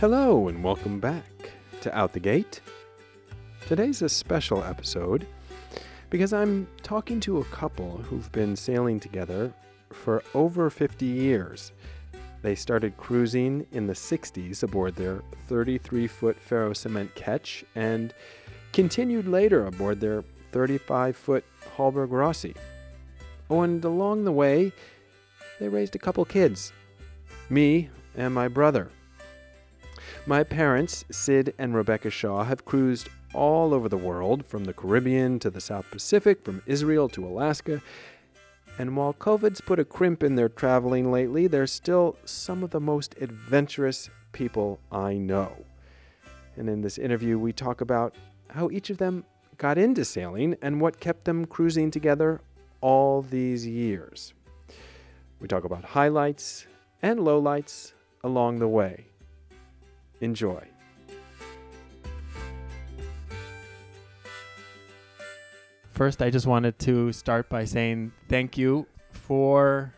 Hello, and welcome back to Out the Gate. Today's a special episode because I'm talking to a couple who've been sailing together for over 50 years. They started cruising in the 60s aboard their 33 foot ferro cement ketch and continued later aboard their 35 foot Hallberg-Rassy. Oh, and along the way, they raised a couple kids me and my brother. My parents, Sid and Rebecca Shaw, have cruised all over the world, from the Caribbean to the South Pacific, from Israel to Alaska. And while COVID's put a crimp in their traveling lately, they're still some of the most adventurous people I know. And in this interview, we talk about how each of them got into sailing and what kept them cruising together all these years. We talk about highlights and lowlights along the way. Enjoy. First, I just wanted to start by saying thank you for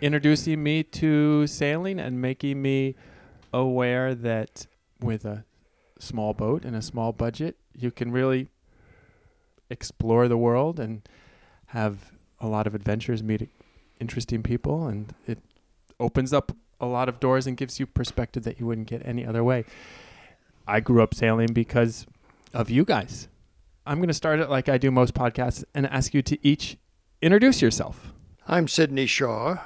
introducing me to sailing and making me aware that with a small boat and a small budget, you can really explore the world and have a lot of adventures, meet interesting people, and it opens up a lot of doors and gives you perspective that you wouldn't get any other way. I grew up sailing because of you guys. I'm going to start it like I do most podcasts and ask you to each introduce yourself. I'm Sidney Shaw.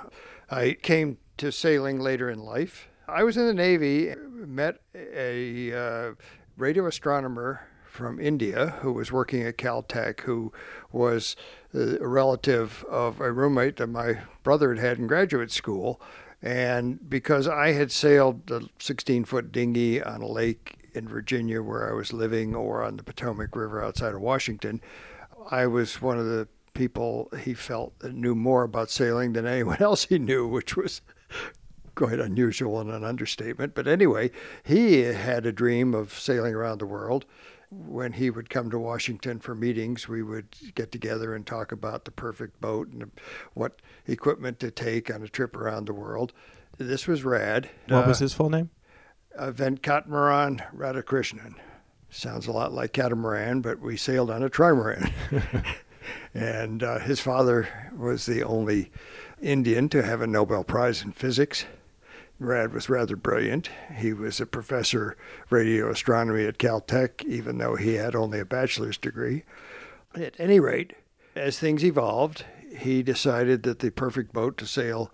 I came to sailing later in life. I was in the Navy, met a uh, radio astronomer from India who was working at Caltech, who was a relative of a roommate that my brother had had in graduate school. And because I had sailed a 16 foot dinghy on a lake in Virginia where I was living or on the Potomac River outside of Washington, I was one of the people he felt that knew more about sailing than anyone else he knew, which was quite unusual and an understatement. But anyway, he had a dream of sailing around the world. When he would come to Washington for meetings, we would get together and talk about the perfect boat and what equipment to take on a trip around the world. This was rad. What was his full name? Uh, Venkatamaran Radhakrishnan. Sounds a lot like catamaran, but we sailed on a trimaran. and uh, his father was the only Indian to have a Nobel Prize in physics. Rad was rather brilliant. He was a professor of radio astronomy at Caltech, even though he had only a bachelor's degree. At any rate, as things evolved, he decided that the perfect boat to sail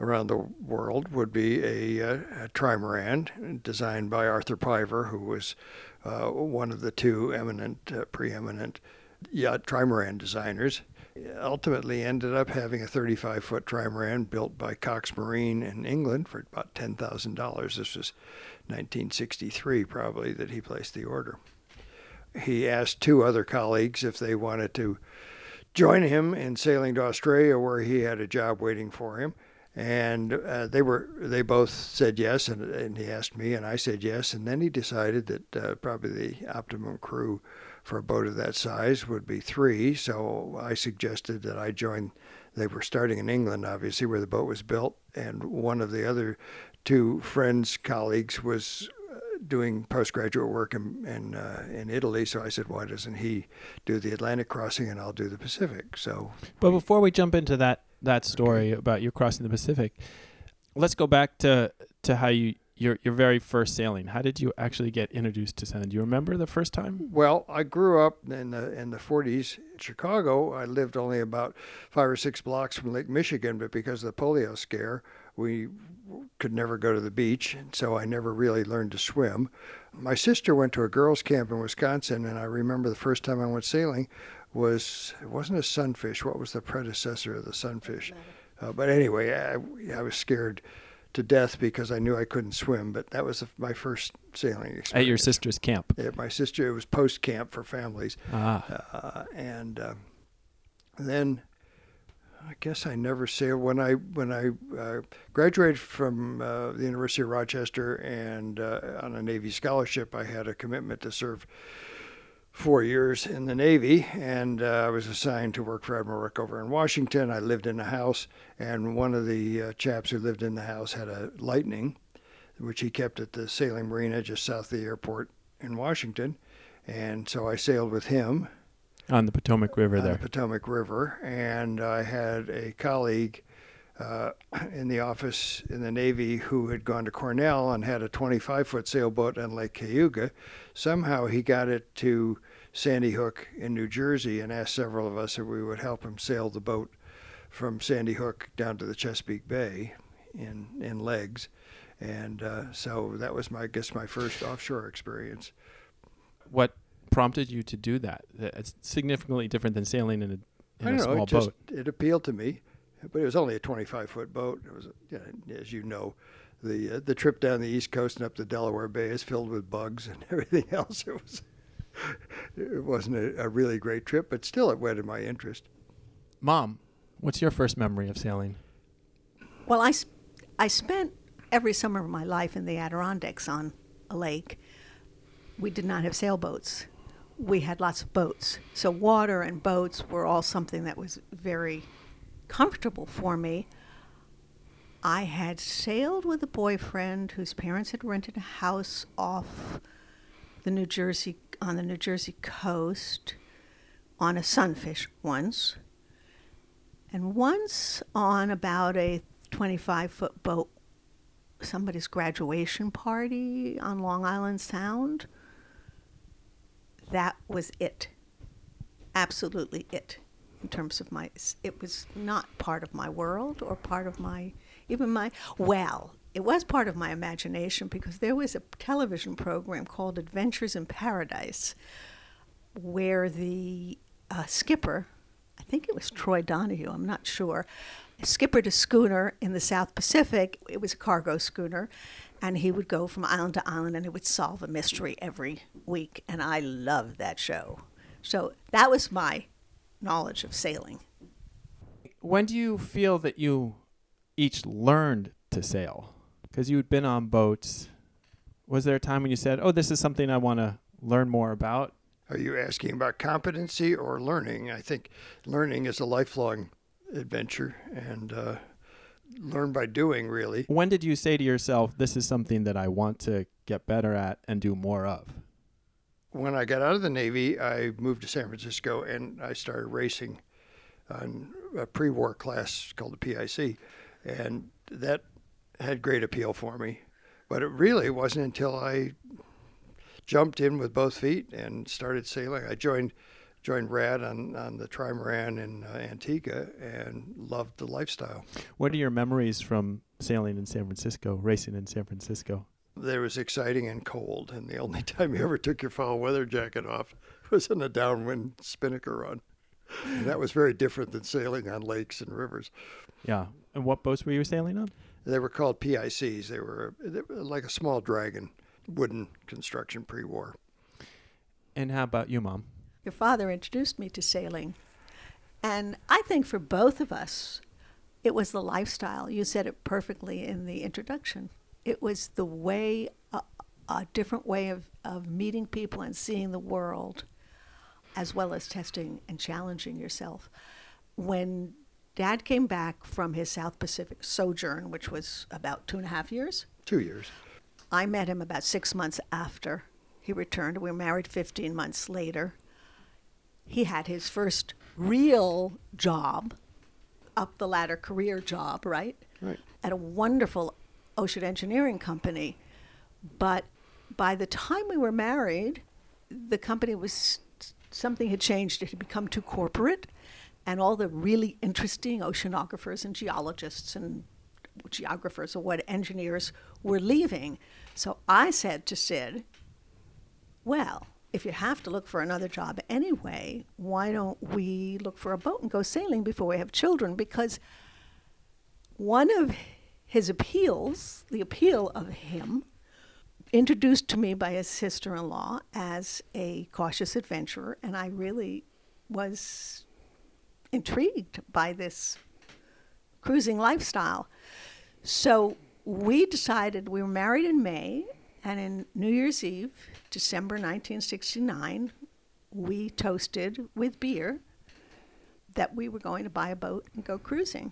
around the world would be a, a, a trimaran designed by Arthur Piver, who was uh, one of the two eminent, uh, preeminent yacht trimaran designers. Ultimately, ended up having a 35 foot trimaran built by Cox Marine in England for about $10,000. This was 1963, probably, that he placed the order. He asked two other colleagues if they wanted to join him in sailing to Australia, where he had a job waiting for him and uh, they were they both said yes and, and he asked me and I said yes and then he decided that uh, probably the optimum crew for a boat of that size would be three so I suggested that I join they were starting in England obviously where the boat was built and one of the other two friends colleagues was uh, doing postgraduate work in in, uh, in Italy so I said why doesn't he do the Atlantic crossing and I'll do the Pacific so But before we jump into that that story about you crossing the Pacific. Let's go back to to how you your your very first sailing. How did you actually get introduced to sailing? Do you remember the first time? Well, I grew up in the in the 40s in Chicago. I lived only about five or six blocks from Lake Michigan, but because of the polio scare, we could never go to the beach, and so I never really learned to swim. My sister went to a girls' camp in Wisconsin, and I remember the first time I went sailing was it wasn't a sunfish. What was the predecessor of the sunfish? Uh, but anyway, I, I, was scared to death because I knew I couldn't swim. But that was my first sailing experience. At your sister's camp. At my sister, it was post camp for families. Ah. Uh, and uh, then I guess I never sailed when I when I uh, graduated from uh, the University of Rochester and uh, on a Navy scholarship. I had a commitment to serve four years in the Navy, and uh, I was assigned to work for Admiral Rickover in Washington. I lived in a house, and one of the uh, chaps who lived in the house had a Lightning, which he kept at the sailing marina just south of the airport in Washington. And so I sailed with him On the Potomac River on there. the Potomac River. And I had a colleague uh, in the office in the Navy who had gone to Cornell and had a 25 foot sailboat on Lake Cayuga. Somehow he got it to Sandy Hook in New Jersey and asked several of us if we would help him sail the boat from Sandy Hook down to the Chesapeake Bay in, in legs. And uh, so that was my, I guess, my first offshore experience. What prompted you to do that? It's significantly different than sailing in a, in I a don't know. small It just it appealed to me, but it was only a 25 foot boat. It was, you know, as you know, the uh, the trip down the East Coast and up the Delaware Bay is filled with bugs and everything else. It was it wasn't a, a really great trip, but still it whetted my interest. Mom, what's your first memory of sailing? Well, I, I spent every summer of my life in the Adirondacks on a lake. We did not have sailboats. We had lots of boats. So, water and boats were all something that was very comfortable for me. I had sailed with a boyfriend whose parents had rented a house off the New Jersey on the New Jersey coast on a sunfish once. And once on about a 25 foot boat, somebody's graduation party on Long Island Sound, that was it. Absolutely it. In terms of my, it was not part of my world or part of my, even my, well, it was part of my imagination because there was a television program called Adventures in Paradise where the uh, skipper, I think it was Troy Donahue, I'm not sure, skippered a schooner in the South Pacific. It was a cargo schooner, and he would go from island to island and he would solve a mystery every week. And I loved that show. So that was my knowledge of sailing. When do you feel that you each learned to sail? Because you had been on boats. Was there a time when you said, "Oh, this is something I want to learn more about"? Are you asking about competency or learning? I think learning is a lifelong adventure and uh, learn by doing, really. When did you say to yourself, "This is something that I want to get better at and do more of"? When I got out of the Navy, I moved to San Francisco and I started racing on a pre-war class called the PIC, and that had great appeal for me. But it really wasn't until I jumped in with both feet and started sailing. I joined joined Rad on, on the trimaran in uh, Antigua and loved the lifestyle. What are your memories from sailing in San Francisco, racing in San Francisco? There was exciting and cold, and the only time you ever took your foul weather jacket off was on a downwind spinnaker run. And that was very different than sailing on lakes and rivers. Yeah. And what boats were you sailing on? They were called PICs. They were, they were like a small dragon, wooden construction pre-war. And how about you, Mom? Your father introduced me to sailing. And I think for both of us, it was the lifestyle. You said it perfectly in the introduction. It was the way, a, a different way of, of meeting people and seeing the world, as well as testing and challenging yourself. When Dad came back from his South Pacific sojourn, which was about two and a half years, Two years. I met him about six months after he returned. We were married 15 months later. He had his first real job, up the ladder career job, right? Right. At a wonderful ocean engineering company. But by the time we were married, the company was something had changed. It had become too corporate, and all the really interesting oceanographers and geologists and geographers or what engineers were leaving. So I said to Sid, well, if you have to look for another job anyway, why don't we look for a boat and go sailing before we have children? Because one of his appeals, the appeal of him, introduced to me by his sister in law as a cautious adventurer, and I really was intrigued by this cruising lifestyle. So we decided we were married in May, and in New Year's Eve, December 1969, we toasted with beer that we were going to buy a boat and go cruising.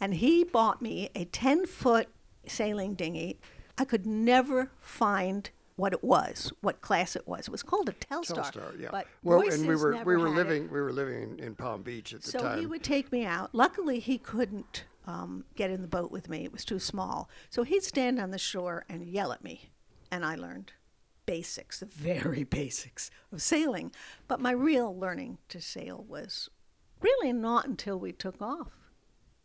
And he bought me a 10 foot sailing dinghy. I could never find what it was, what class it was. It was called a Telstar. Telstar, yeah. But well, and we were we were living It. we were living in, in Palm Beach at the So time. So he would take me out. Luckily, he couldn't um, get in the boat with me. It was too small. So he'd stand on the shore and yell at me, and I learned basics, the very basics of sailing. But my real learning to sail was really not until we took off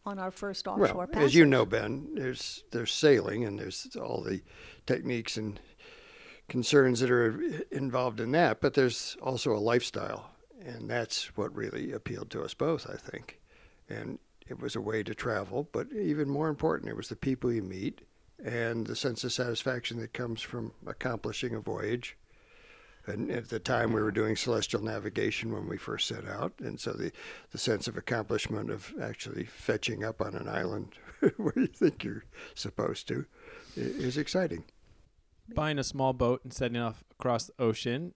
on our first offshore well, passage. as you know, Ben, there's there's sailing and there's all the techniques and concerns that are involved in that, but there's also a lifestyle, and that's what really appealed to us both, I think. And it was a way to travel, but even more important, it was the people you meet and the sense of satisfaction that comes from accomplishing a voyage. And at the time, we were doing celestial navigation when we first set out, and so the, the sense of accomplishment of actually fetching up on an island where you think you're supposed to is exciting. Buying a small boat and setting off across the ocean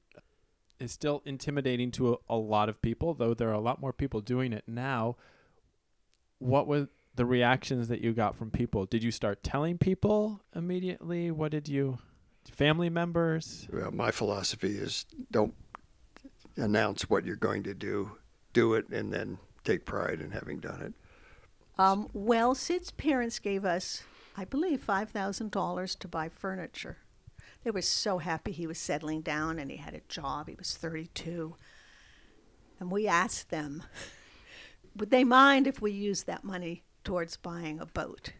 is still intimidating to a, a lot of people, though there are a lot more people doing it now. What were the reactions that you got from people? Did you start telling people immediately? What did you, family members? Well, my philosophy is don't announce what you're going to do, do it, and then take pride in having done it. Um, well, Sid's parents gave us, I believe, five thousand dollars to buy furniture. They were so happy he was settling down and he had a job. He was thirty-two, and we asked them, would they mind if we used that money towards buying a boat?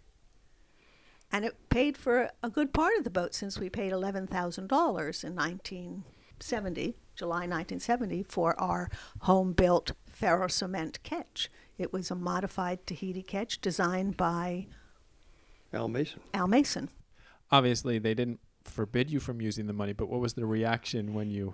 And it paid for a good part of the boat since we paid eleven thousand dollars in nineteen seventy, July nineteen seventy, for our home-built ferro cement ketch. It was a modified Tahiti ketch designed by Al Mason. Al Mason. Obviously, they didn't forbid you from using the money, but what was the reaction when you?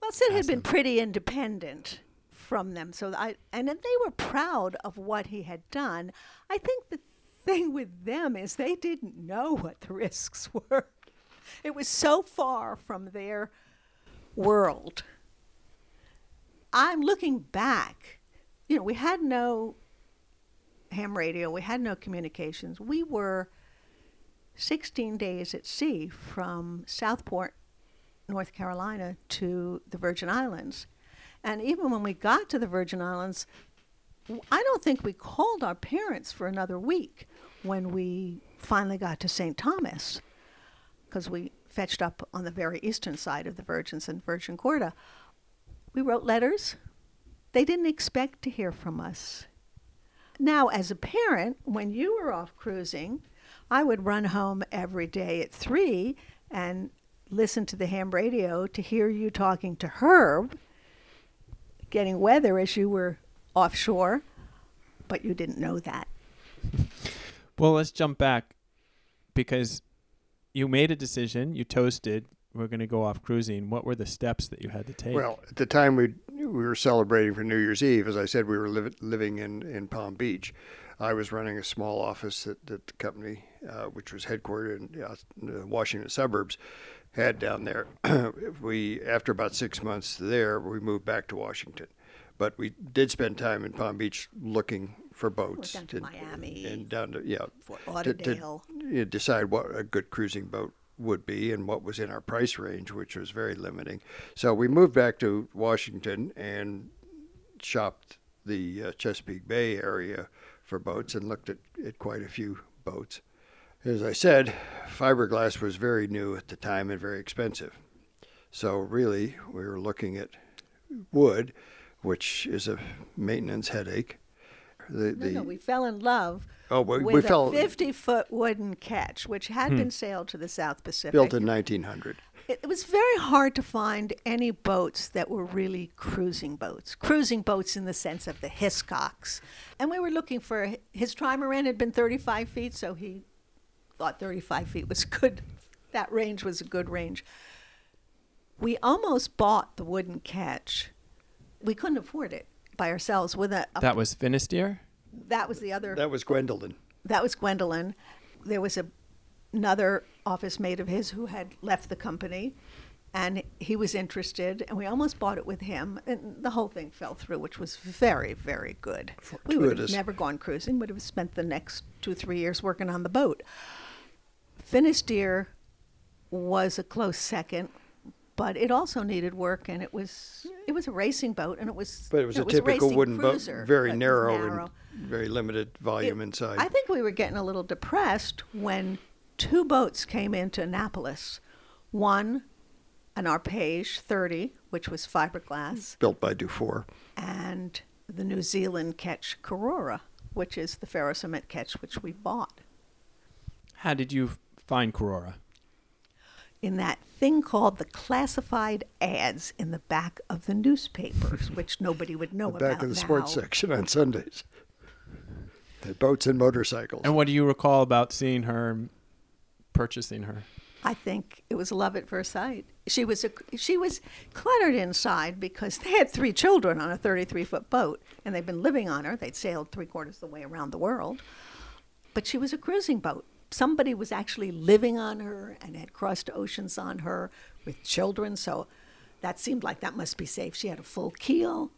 Well, Sid had been them. pretty independent from them, so I and then they were proud of what he had done. I think the thing with them is they didn't know what the risks were. It was so far from their world. I'm looking back. You know, we had no ham radio, we had no communications. We were 16 days at sea from Southport, North Carolina, to the Virgin Islands. And even when we got to the Virgin Islands, I don't think we called our parents for another week when we finally got to St. Thomas, because we fetched up on the very eastern side of the Virgins and Virgin Gorda. We wrote letters. They didn't expect to hear from us. Now, as a parent, when you were off cruising, I would run home every day at three and listen to the ham radio to hear you talking to Herb, getting weather as you were offshore, but you didn't know that. Well, let's jump back because you made a decision. You toasted. We're going to go off cruising. What were the steps that you had to take? Well, at the time we we were celebrating for New Year's Eve, as I said, we were liv- living in, in Palm Beach. I was running a small office at, the company, uh, which was headquartered in, uh, the Washington suburbs, had down there. we after about six months there, we moved back to Washington, but we did spend time in Palm Beach looking for boats. down to Miami, and down to yeah, Fort to- to, Lauderdale. you know, decide what a good cruising boat would be and what was in our price range, which was very limiting. So we moved back to Washington and shopped the uh, Chesapeake Bay area for boats and looked at, at quite a few boats. As I said, fiberglass was very new at the time and very expensive. So really, we were looking at wood, which is a maintenance headache. The, No, the, no, we fell in love oh, we, with we a 50 foot wooden ketch, which had hmm. been sailed to the South Pacific. built in 1900. it, it was very hard to find any boats that were really cruising boats, cruising boats in the sense of the Hiscocks. And we were looking for his trimaran had been 35 feet, so he thought 35 feet was good. That range was a good range. We almost bought the wooden ketch. We couldn't afford it by ourselves. With a, a that was Finisterre. that was the other That was Gwendolyn. that was Gwendolyn. There was a, another office mate of his who had left the company, and he was interested, and we almost bought it with him, and the whole thing fell through, which was very, very good. We would have never gone cruising, would have spent the next two, three years working on the boat. Finisterre was a close second, but it also needed work, and it was it was a racing boat, and it was But it was you a know, typical wooden cruiser, boat, very but it was narrow, narrow. and very limited volume It- inside. I think we were getting a little depressed when two boats came into Annapolis. One, an Arpege 30, which was fiberglass, built by Dufour. and the New Zealand ketch Korora, which is the ferrocement ketch which we bought How did you find Korora? In that thing called the classified ads in the back of the newspapers, which nobody would know the about back of the now. sports section on Sundays. The boats and motorcycles. And what do you recall about seeing her, purchasing her? I think it was love at first sight. She was a, she was cluttered inside because they had three children on a 33 foot boat, and they'd been living on her. They'd sailed three quarters of the way around the world, but she was a cruising boat. Somebody was actually living on her and had crossed oceans on her with children, so that seemed like that must be safe. She had a full keel,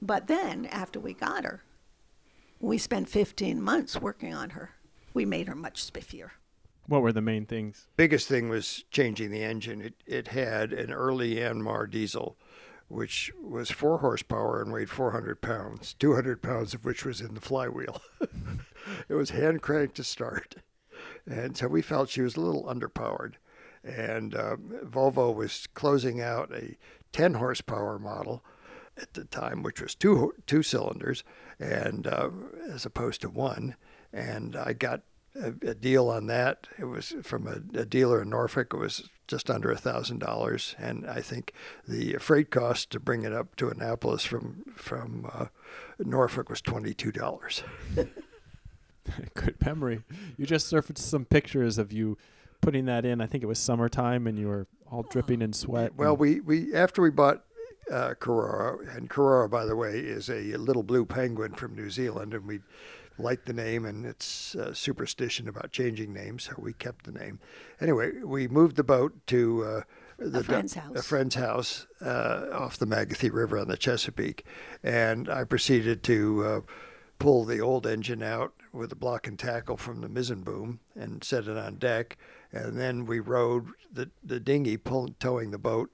but then after we got her, we spent 15 months working on her. We made her much spiffier. What were the main things? biggest thing was changing the engine. It, it had an early Yanmar diesel, which was four horsepower and weighed 400 pounds, 200 pounds of which was in the flywheel. it was hand cranked to start. And so we felt she was a little underpowered. And um, Volvo was closing out a 10 horsepower model at the time, which was two two cylinders, and uh, as opposed to one. And I got a, a deal on that. It was from a, a dealer in Norfolk. It was just under thousand dollars, and I think the freight cost to bring it up to Annapolis from from uh, Norfolk was twenty two dollars. Good memory. You just surfaced some pictures of you putting that in. I think it was summertime, and you were all dripping in sweat. Well, we, we after we bought uh, Korora, and Korora, by the way, is a little blue penguin from New Zealand, and we liked the name and its uh, superstition about changing names, so we kept the name. Anyway, we moved the boat to uh, the friend's a house. friend's house uh, off the Magothy River on the Chesapeake, and I proceeded to uh, pull the old engine out with a block and tackle from the mizzen boom and set it on deck, and then we rowed the the dinghy pull, towing the boat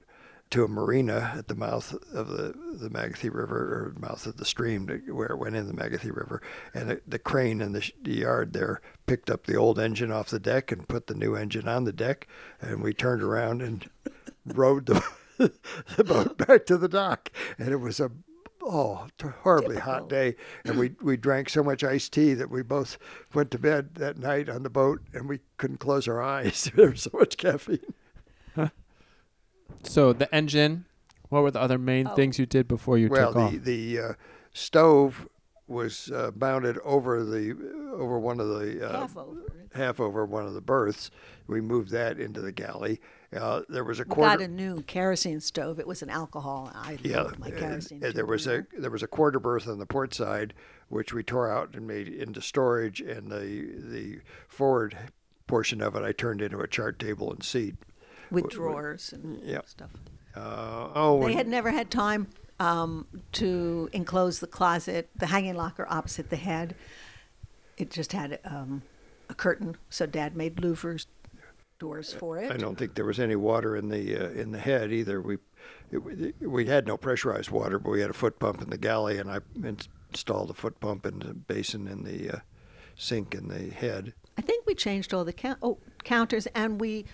to a marina at the mouth of the, the Magothy River or mouth of the stream where it went in the Magothy River. And the, the crane in the, the yard there picked up the old engine off the deck and put the new engine on the deck. And we turned around and rowed the, the boat back to the dock. And it was a oh t- horribly hot day. And we, we drank so much iced tea that we both went to bed that night on the boat and we couldn't close our eyes. there was so much caffeine. so the engine. What were the other main Oh. things you did before you well, took off? Well, the the uh, stove was uh, mounted over the over one of the uh, Half over. half over one of the berths. We moved that into the galley. Uh, there was a We quarter. got a new kerosene stove. It was an alcohol. I yeah, my kerosene. and there was a there was a quarter berth on the port side, which we tore out and made into storage, and the the forward portion of it I turned into a chart table and seat. with drawers and yeah. stuff. Uh, oh, They and- had never had time um, to enclose the closet, the hanging locker opposite the head. It just had um, a curtain, so Dad made louvers doors for it. I don't think there was any water in the uh, in the head either. We it, we had no pressurized water, but we had a foot pump in the galley, and I installed a foot pump and a basin in the uh, sink in the head. I think we changed all the count- oh, counters, and we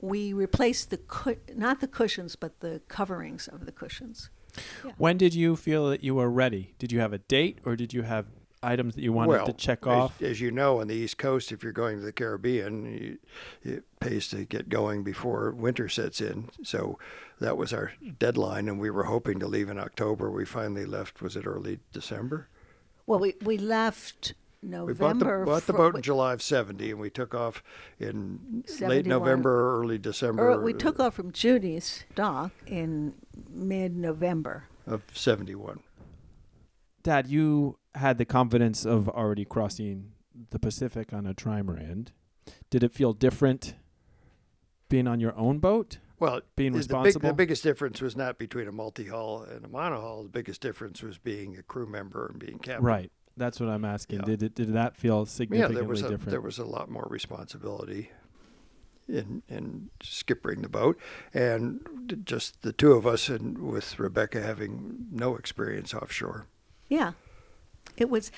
we replaced the cu- not the cushions, but the coverings of the cushions. when did you feel that you were ready? Did you have a date, or did you have items that you wanted well, to check off? As you know, on the East Coast, if you're going to the Caribbean, you, it pays to get going before winter sets in. So that was our deadline, and we were hoping to leave in October. We finally left. Was it early December? Well, we we left November. We bought the, bought the boat in July of 70, and we took off in late November or early December Or we took off from Judy's dock in mid-November. of 71. Dad, you had the confidence of already crossing the Pacific on a trimaran. Did it feel different being on your own boat? Well, Being the- the, big, responsible? the biggest difference was not between a multi-hull and a monohull. The biggest difference was being a crew member and being captain. Right. That's what I'm asking. Yeah. Did it did that feel Yeah, significantly there was a different? there was a lot more responsibility. in, in skippering the boat, and just the two of us, and with Rebecca having no experience offshore. Yeah, it was,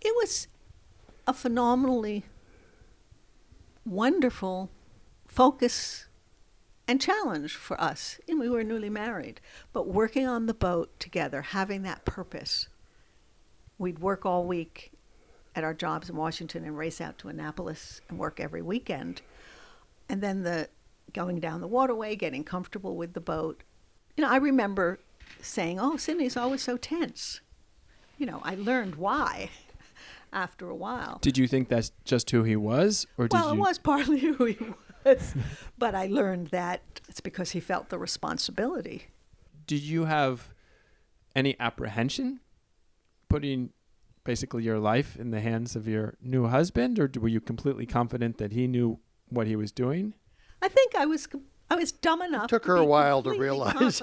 it was a phenomenally wonderful focus and challenge for us. And we were newly married, but working on the boat together, having that purpose. We'd work all week at our jobs in Washington and race out to Annapolis and work every weekend. And then the going down the waterway, getting comfortable with the boat. You know, I remember saying, "Oh, Sydney's always so tense." You know, I learned why after a while. Did you think that's just who he was, or did well, you? it was partly who he was, but I learned that it's because he felt the responsibility. Did you have any apprehension putting basically your life in the hands of your new husband, or were you completely confident that he knew what he was doing? I think I was com- I was dumb enough. took to her a while to realize.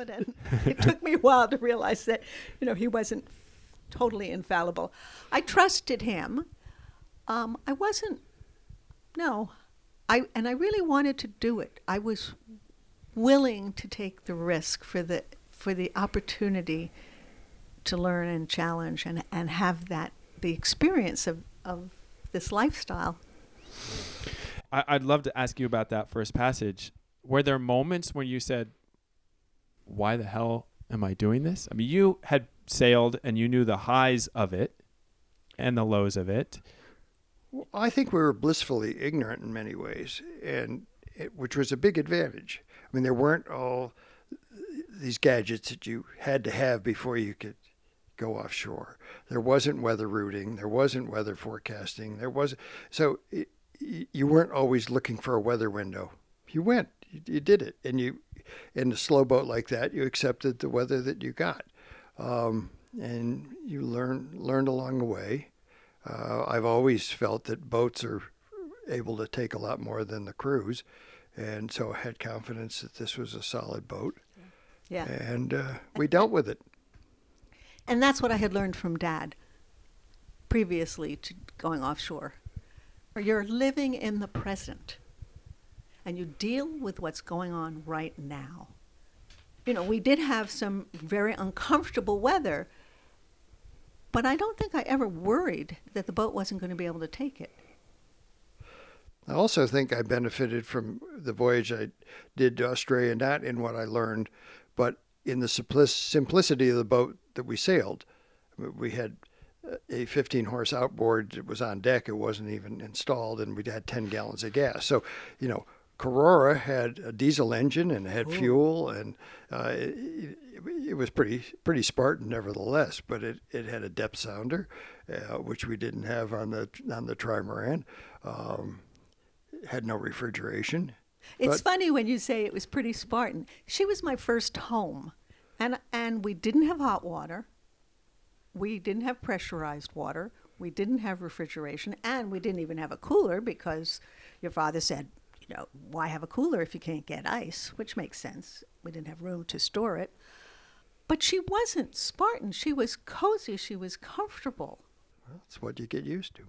it took me a while to realize that you know he wasn't totally infallible. I trusted him. Um, I wasn't. No, I and I really wanted to do it. I was willing to take the risk for the for the opportunity to learn and challenge and, and have that the experience of, of this lifestyle. I, I'd love to ask you about that first passage. Were there moments when you said, "Why the hell am I doing this?" I mean, you had sailed and you knew the highs of it and the lows of it. Well, I think we were blissfully ignorant in many ways, and it, which was a big advantage. I mean, there weren't all these gadgets that you had to have before you could go offshore. There wasn't weather routing. There wasn't weather forecasting. There was so it, you weren't always looking for a weather window. You went, you, you did it, and you in a slow boat like that, you accepted the weather that you got, um, and you learned learned along the way. Uh, I've always felt that boats are able to take a lot more than the crews, and so I had confidence that this was a solid boat, Yeah. and uh, we dealt with it. And that's what I had learned from dad previously to going offshore. You're living in the present and you deal with what's going on right now. You know, we did have some very uncomfortable weather, but I don't think I ever worried that the boat wasn't going to be able to take it. I also think I benefited from the voyage I did to Australia, not in what I learned, but in the simplicity of the boat that we sailed. We had a 15 horse outboard that was on deck. It wasn't even installed, and we had 10 gallons of gas. So, you know, Korora had a diesel engine and had fuel, and uh, it, it was pretty pretty Spartan nevertheless. But it, it had a depth sounder, uh, which we didn't have on the on the trimaran. Um, it had no refrigeration. It's But- funny when you say it was pretty Spartan. She was my first home, and and we didn't have hot water. We didn't have pressurized water. We didn't have refrigeration, and we didn't even have a cooler because your father said, you know, why have a cooler if you can't get ice? Which makes sense. We didn't have room to store it. But she wasn't Spartan. She was cozy. She was comfortable. That's what you get used to.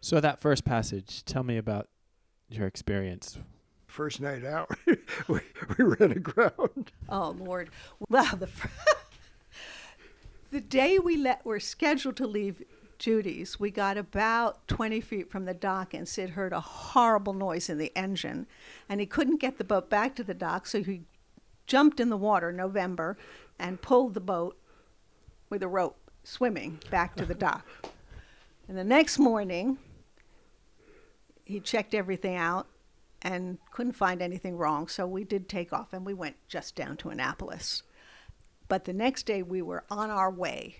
So that first passage, tell me about your experience. First night out, we, we ran aground. Oh Lord! Well, the fir- the day we let were scheduled to leave We got about 20 feet from the dock, and Sid heard a horrible noise in the engine, and he couldn't get the boat back to the dock, so he jumped in the water, November, and pulled the boat with a rope, swimming back to the dock. And the next morning, he checked everything out and couldn't find anything wrong. So we did take off and we went just down to Annapolis. But the next day we were on our way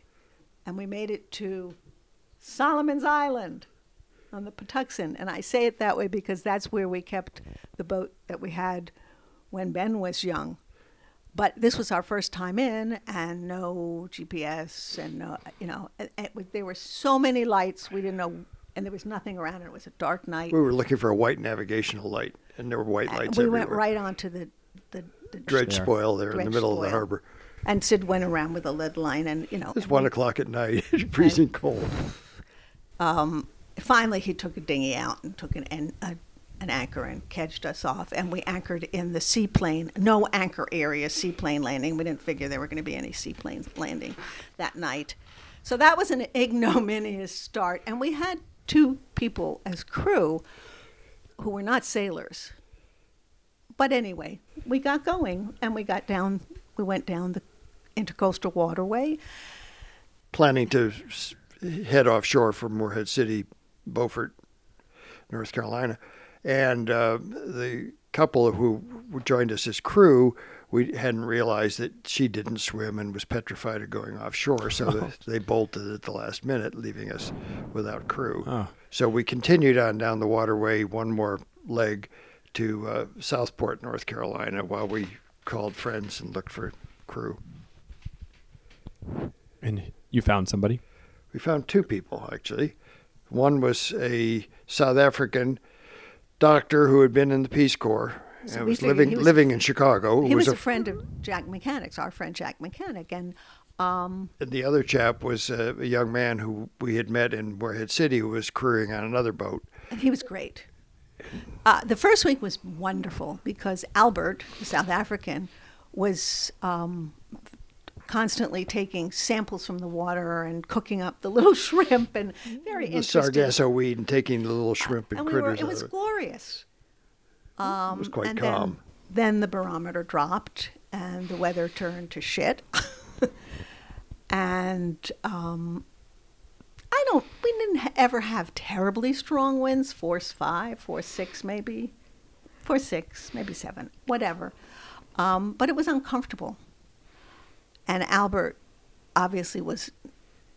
and we made it to Solomon's Island on the Patuxent. And I say it that way because that's where we kept the boat that we had when Ben was young. But this was our first time in, and no GPS, and no, you know, and, and was- there were so many lights we didn't know, and there was nothing around, and it was a dark night. We were looking for a white navigational light, and there were white And lights we everywhere. went right onto the the, the Dredge spoil there in the dredge middle of the harbor. And Sid went around with a lead line, and you know, It's one we- o'clock at night, freezing cold. Um, finally he took a dinghy out and took an en- a, an anchor and kedged us off. And we anchored in the seaplane, no anchor area, seaplane landing. We didn't figure there were going to be any seaplanes landing that night. So that was an ignominious start. And we had two people as crew who were not sailors. But anyway, we got going and we got down, we went down the intercoastal waterway. Planning to head offshore from Morehead City, Beaufort, North Carolina. And uh, the couple who joined us as crew, we hadn't realized that she didn't swim and was petrified of going offshore. So the, they bolted at the last minute, leaving us without crew. Oh. So we continued on down the waterway one more leg to uh, Southport, North Carolina, while we called friends and looked for crew. And you found somebody. We found two people actually. One was a South African doctor who had been in the Peace Corps So and was living was- living in Chicago. He was, a a friend of Jack Mechanics, our friend Jack Mechanic. And um, And the other chap was uh, a young man who we had met in Morehead City who was crewing on another boat. And he was great. Uh, the first week was wonderful because Albert, the South African, was um, constantly taking samples from the water and cooking up the little shrimp and very The interesting. sargasso weed and taking the little shrimp and, and we were, critters it was it. glorious. Um, was quite and calm. Then, then the barometer dropped and the weather turned to shit. and um, I don't. We didn't ever have terribly strong winds. Force five, force six, maybe, force six, maybe seven, whatever. Um, but it was uncomfortable. And Albert obviously was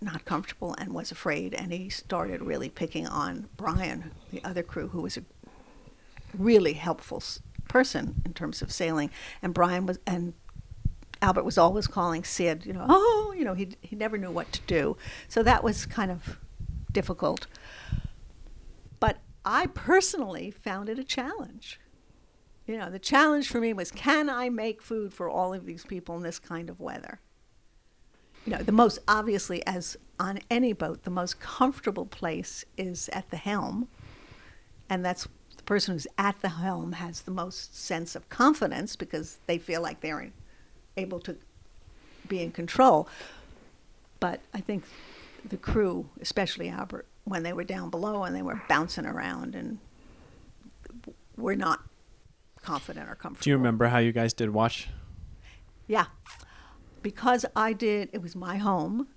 not comfortable and was afraid, and he started really picking on Brian, the other crew, who was a really helpful person in terms of sailing. And Brian was, and Albert was always calling Sid, you know, oh, you know, he he never knew what to do. So that was kind of difficult. But I personally found it a challenge. You know, the challenge for me was can I make food for all of these people in this kind of weather? You know, the most obviously, as on any boat, the most comfortable place is at the helm. And that's the person who's at the helm has the most sense of confidence because they feel like they're in, able to be in control. But I think the crew, especially Albert, when they were down below and they were bouncing around and were not confident or comfortable. Do you remember how you guys did watch? Yeah. Because I did, it was my home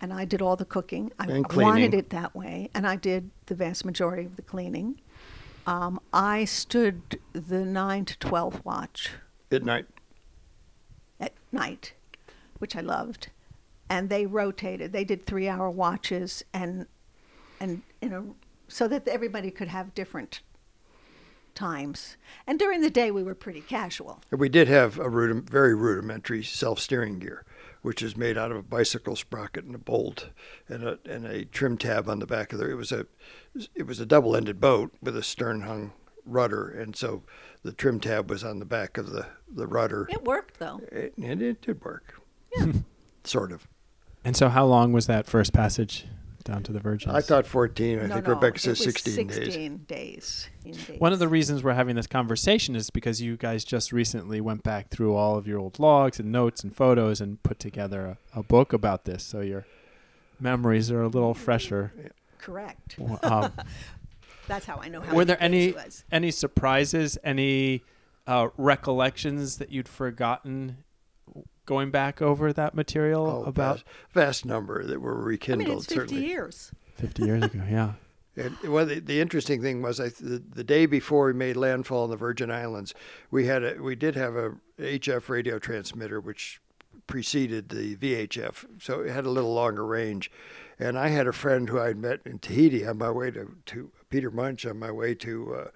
and I did all the cooking. I And wanted it that way. And I did the vast majority of the cleaning. Um, I stood the 9 to 12 watch At night. at night, which I loved. And they rotated. They did three hour watches and, and, you know, so that everybody could have different times. And during the day, we were pretty casual. We did have a rudiment, very rudimentary self-steering gear, which is made out of a bicycle sprocket and a bolt and a and a trim tab on the back of there. It was a it was a double-ended boat with a stern-hung rudder, and so the trim tab was on the back of the the rudder, It worked, though. And it did work, sort of. And so, how long was that first passage down to the Virgins? I thought 14. I No, think no, Rebecca it says was 16, days. 16 days. days. One of the reasons we're having this conversation is because you guys just recently went back through all of your old logs and notes and photos and put together a, a book about this, so your memories are a little fresher. Correct. Um, That's how I know how were there any was. any surprises, any uh, recollections that you'd forgotten going back over that material Oh, about vast, vast number that were rekindled. I rekindled. mean, it's 50 certainly. years. 50 years ago? Yeah. And well, the, the interesting thing was, I, the, the day before we made landfall in the Virgin Islands, we had a, we did have a HF radio transmitter which preceded the VHF, so it had a little longer range. And I had a friend who I'd met in Tahiti on my way to, to Peter Munch on my way to uh,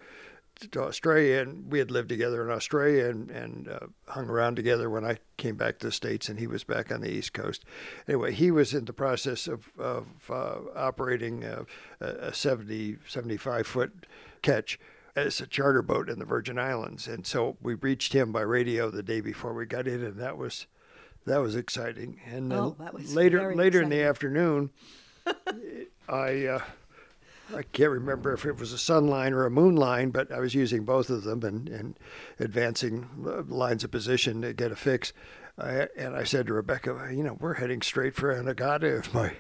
to Australia, and we had lived together in Australia and, and uh, hung around together when I came back to the States, and he was back on the East Coast. Anyway, he was in the process of, of uh, operating a, a 70, 75 foot ketch as a charter boat in the Virgin Islands, and so we reached him by radio the day before we got in, and that was that was exciting. And then Oh, that was later later in the afternoon, I. Uh, I can't remember if it was a sun line or a moon line, but I was using both of them and, and advancing uh, lines of position to get a fix. I, and I said to Rebecca, you know, we're heading straight for Anegada if my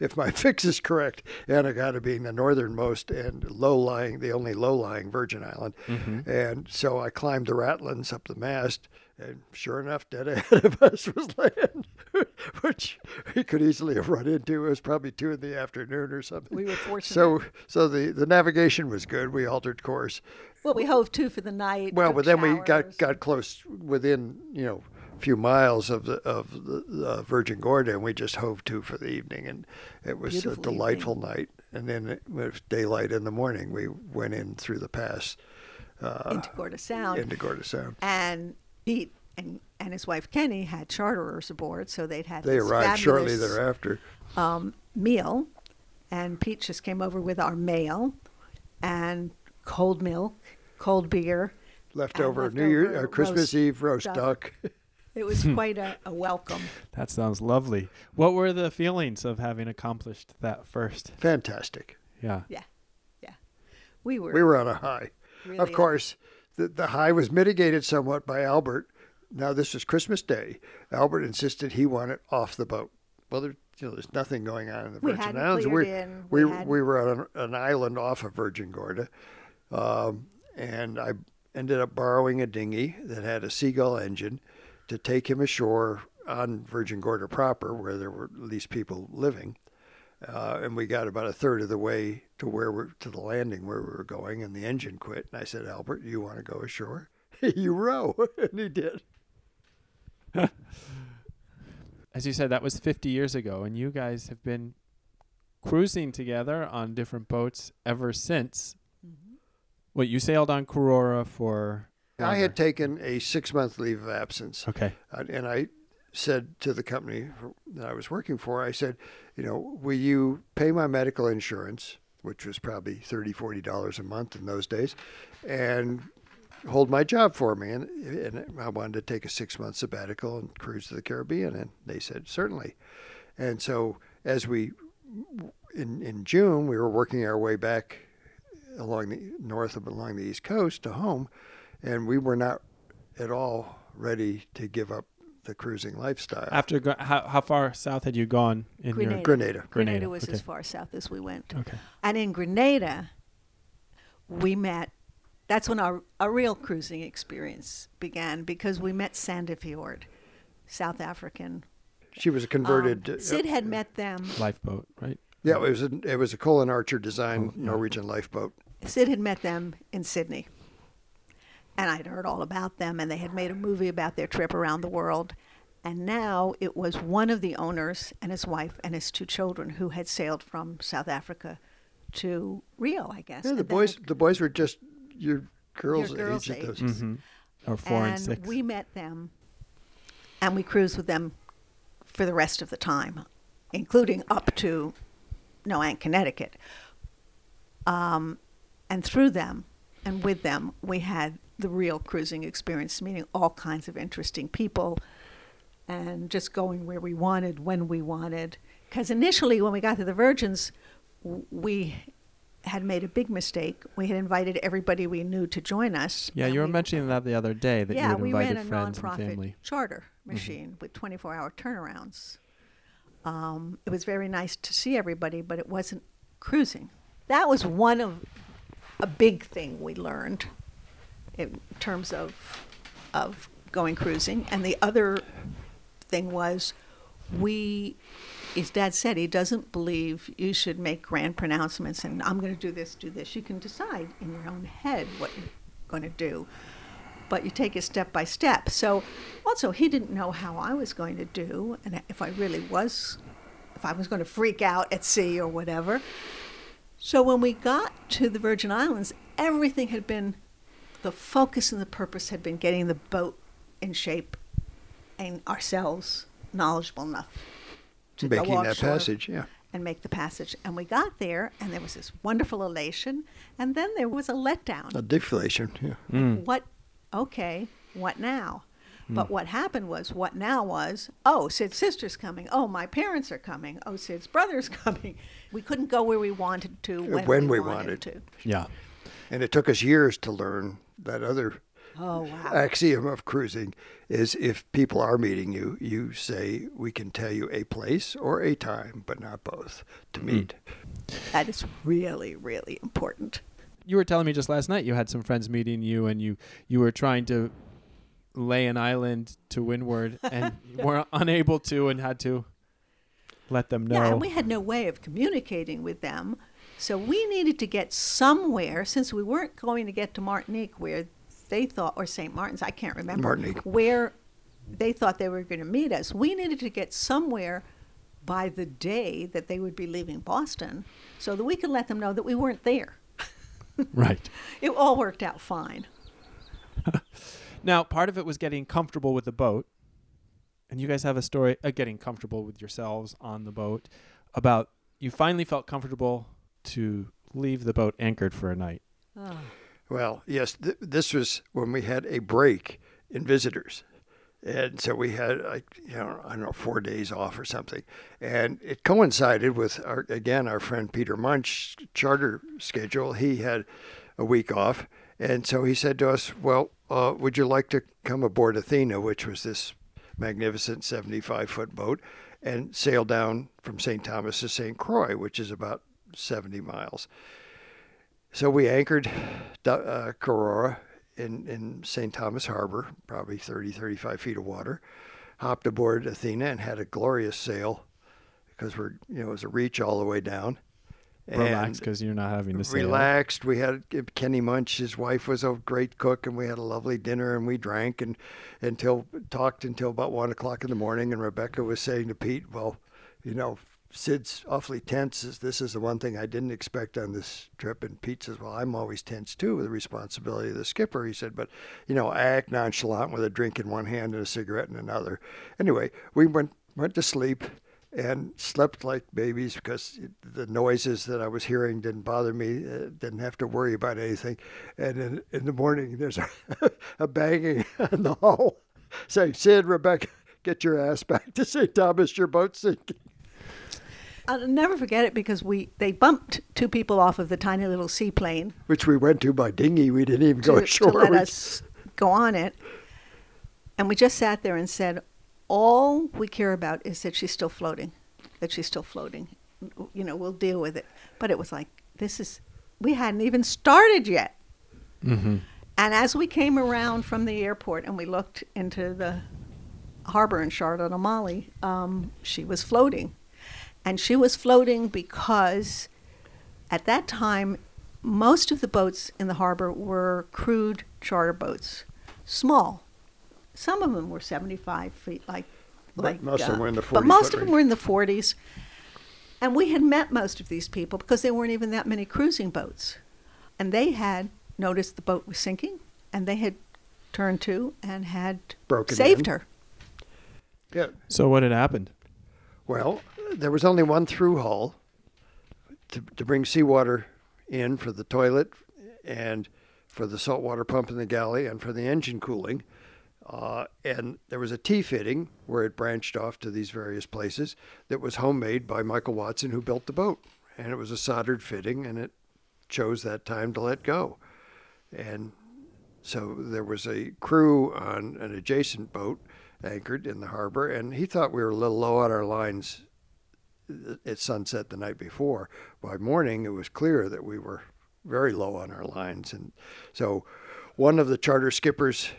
if my fix is correct. Anegada being the northernmost and low lying, the only low lying Virgin Island. Mm-hmm. And so I climbed the ratlins up the mast, and sure enough, dead ahead of us was land, which we could easily have run into. It was probably two in the afternoon or something. We were fortunate. So, so the, the navigation was good. We altered course. well, we hove to for the night. Well, but then we got got close within you know a few miles of the of the, the Virgin Gorda, and we just hove to for the evening, and it was Beautiful a delightful night. And then it was daylight in the morning. We went in through the pass uh, into Gorda Sound. into Gorda Sound. and Pete and, and his wife Kenny had charterers aboard, so they'd had They this arrived shortly thereafter. um, meal, and Pete just came over with our mail and cold milk, cold beer. Leftover New Year, leftover uh, Christmas roast Eve roast duck. duck. It was quite a, a welcome. That sounds lovely. What were the feelings of having accomplished that first? Fantastic. Yeah. Yeah, yeah. We were. We were on a high. really Of course, the, the high was mitigated somewhat by Albert. Now, this was Christmas Day. Albert insisted he wanted off the boat. Well, there, you know, there's nothing going on in the Virgin Islands. we, in. we, We we, hadn't- were on an, an island off of Virgin Gorda. Um, and I ended up borrowing a dinghy that had a seagull engine to take him ashore on Virgin Gorda proper, where there were at least people living. Uh, and we got about a third of the way to where we're to the landing where we were going, and the engine quit. And I said, Albert, you want to go ashore? you row, and he did. As you said, that was 50 years ago, and you guys have been cruising together on different boats ever since. Mm-hmm. What you sailed on Korora for? I had taken a six month leave of absence, Okay. uh, and I said to the company that I was working for, I said, you know, will you pay my medical insurance, which was probably $30, $40 a month in those days, and hold my job for me? And, and I wanted to take a six month sabbatical and cruise to the Caribbean, and they said, certainly. And so as we, in, in June, we were working our way back along the north of along the east coast to home, and we were not at all ready to give up the cruising lifestyle. After go- how how far south had you gone in Grenada. your? Grenada. Grenada Grenada, was okay. as far south as we went. Okay. And in Grenada, we met. That's when our, our real cruising experience began because we met Sandefjord, South African. She was a converted. Um, uh, Sid had met them. Lifeboat, right? Yeah, it was a, it was a Colin Archer designed Oh, yeah. Norwegian lifeboat. Sid had met them in Sydney. And I'd heard all about them, and they had made a movie about their trip around the world. And now it was one of the owners and his wife and his two children who had sailed from South Africa to Rio, I guess. Yeah, the boys they- the boys were just your girls' girls' age at those. ages. Mm-hmm. Or four and, and six. we met them, and we cruised with them for the rest of the time, including up to no, Noank, Connecticut. Um, and through them and with them, we had the real cruising experience, meeting all kinds of interesting people, and just going where we wanted when we wanted. Because initially, when we got to the Virgins, we had made a big mistake. We had invited everybody we knew to join us. yeah, you were we- mentioning that the other day that you yeah, had we ran a friends and nonprofit family. Mm-hmm. charter machine with 24-hour turnarounds. Um, it was very nice to see everybody, but it wasn't cruising. That was one of a big thing we learned in terms of of going cruising, and the other thing was we. His dad said he doesn't believe you should make grand pronouncements and I'm going to do this, do this. You can decide in your own head what you're going to do but you take it step by step. So, also, he didn't know how I was going to do, and if I really was, if I was going to freak out at sea or whatever. So, when we got to the Virgin Islands, everything had been, the focus and the purpose had been getting the boat in shape and ourselves knowledgeable enough to go Making that passage, yeah. and make the passage. And we got there, and there was this wonderful elation, and then there was a letdown A deflation, yeah. Mm. what okay what now But what happened was, what now was, oh, Sid's sister's coming. Oh, my parents are coming. Oh, Sid's brother's coming. We couldn't go where we wanted to when, When we, we wanted, wanted. to. Yeah. And it took us years to learn that other Oh, wow. axiom of cruising is if people are meeting you, you say, we can tell you a place or a time, but not both to hmm. meet. that is really, really important. You were telling me just last night you had some friends meeting you and you you were trying to lay an island to windward and you were unable to and had to let them know. Yeah, and we had no way of communicating with them. So we needed to get somewhere, since we weren't going to get to Martinique where they thought, or St. Martin's, I can't remember, Martinique. where they thought they were going to meet us. We needed to get somewhere by the day that they would be leaving Boston so that we could let them know that we weren't there. right. It all worked out fine. Now, part of it was getting comfortable with the boat. And you guys have a story uh, getting comfortable with yourselves on the boat about you finally felt comfortable to leave the boat anchored for a night. Well, yes, th- this was when we had a break in visitors. And so we had, like, you know, I don't know, four days off or something. And it coincided with, our, again, our friend Peter Munch charter schedule. He had a week off. And so he said to us, Well, uh, would you like to come aboard Athena, which was this magnificent 75 foot boat, and sail down from St. Thomas to St. Croix, which is about 70 miles? So we anchored uh, Korora in, in St. Thomas Harbor, probably 30, 35 feet of water, hopped aboard Athena and had a glorious sail because we're, you know, it was a reach all the way down. Relax And because you're not having to sail. relaxed. We had Kenny Munch. His wife was a great cook, and we had a lovely dinner, and we drank and until talked until about one o'clock in the morning. And Rebecca was saying to Pete, "Well, you know, Sid's awfully tense. This is the one thing I didn't expect on this trip." And Pete says, "Well, I'm always tense too with the responsibility of the skipper." He said, "But you know, I act nonchalant with a drink in one hand and a cigarette in another." Anyway, we went went to sleep and slept like babies because the noises that I was hearing didn't bother me. Uh, didn't have to worry about anything. And in, in the morning, there's a, a banging in the hull saying, Sid, Rebecca, get your ass back to St. Thomas. Your boat's sinking. I'll never forget it because we they bumped two people off of the tiny little seaplane Which we went to by dinghy. We didn't even go to, ashore. to let We- us go on it. And we just sat there and said, all we care about is that she's still floating, that she's still floating. You know, we'll deal with it. But it was like, this is, we hadn't even started yet. Mm-hmm. And as we came around from the airport and we looked into the harbor in Charlotte Amalie, um, she was floating. And she was floating because at that time, most of the boats in the harbor were crude charter boats, small. Some of them were 75 feet, like. But like most of them uh, were in the 40s. But most of them were in the 40s. And we had met most of these people because there weren't even that many cruising boats. And they had noticed the boat was sinking and they had turned to and had Broken saved in. her. yeah. So what had happened? Well, there was only one through hull to, to bring seawater in for the toilet and for the saltwater pump in the galley and for the engine cooling. Uh, and there was a T fitting where it branched off to these various places that was homemade by Michael Watson, who built the boat. And it was a soldered fitting, and it chose that time to let go. And so there was a crew on an adjacent boat anchored in the harbor, and he thought we were a little low on our lines at sunset the night before. By morning, it was clear that we were very low on our lines. And so one of the charter skippers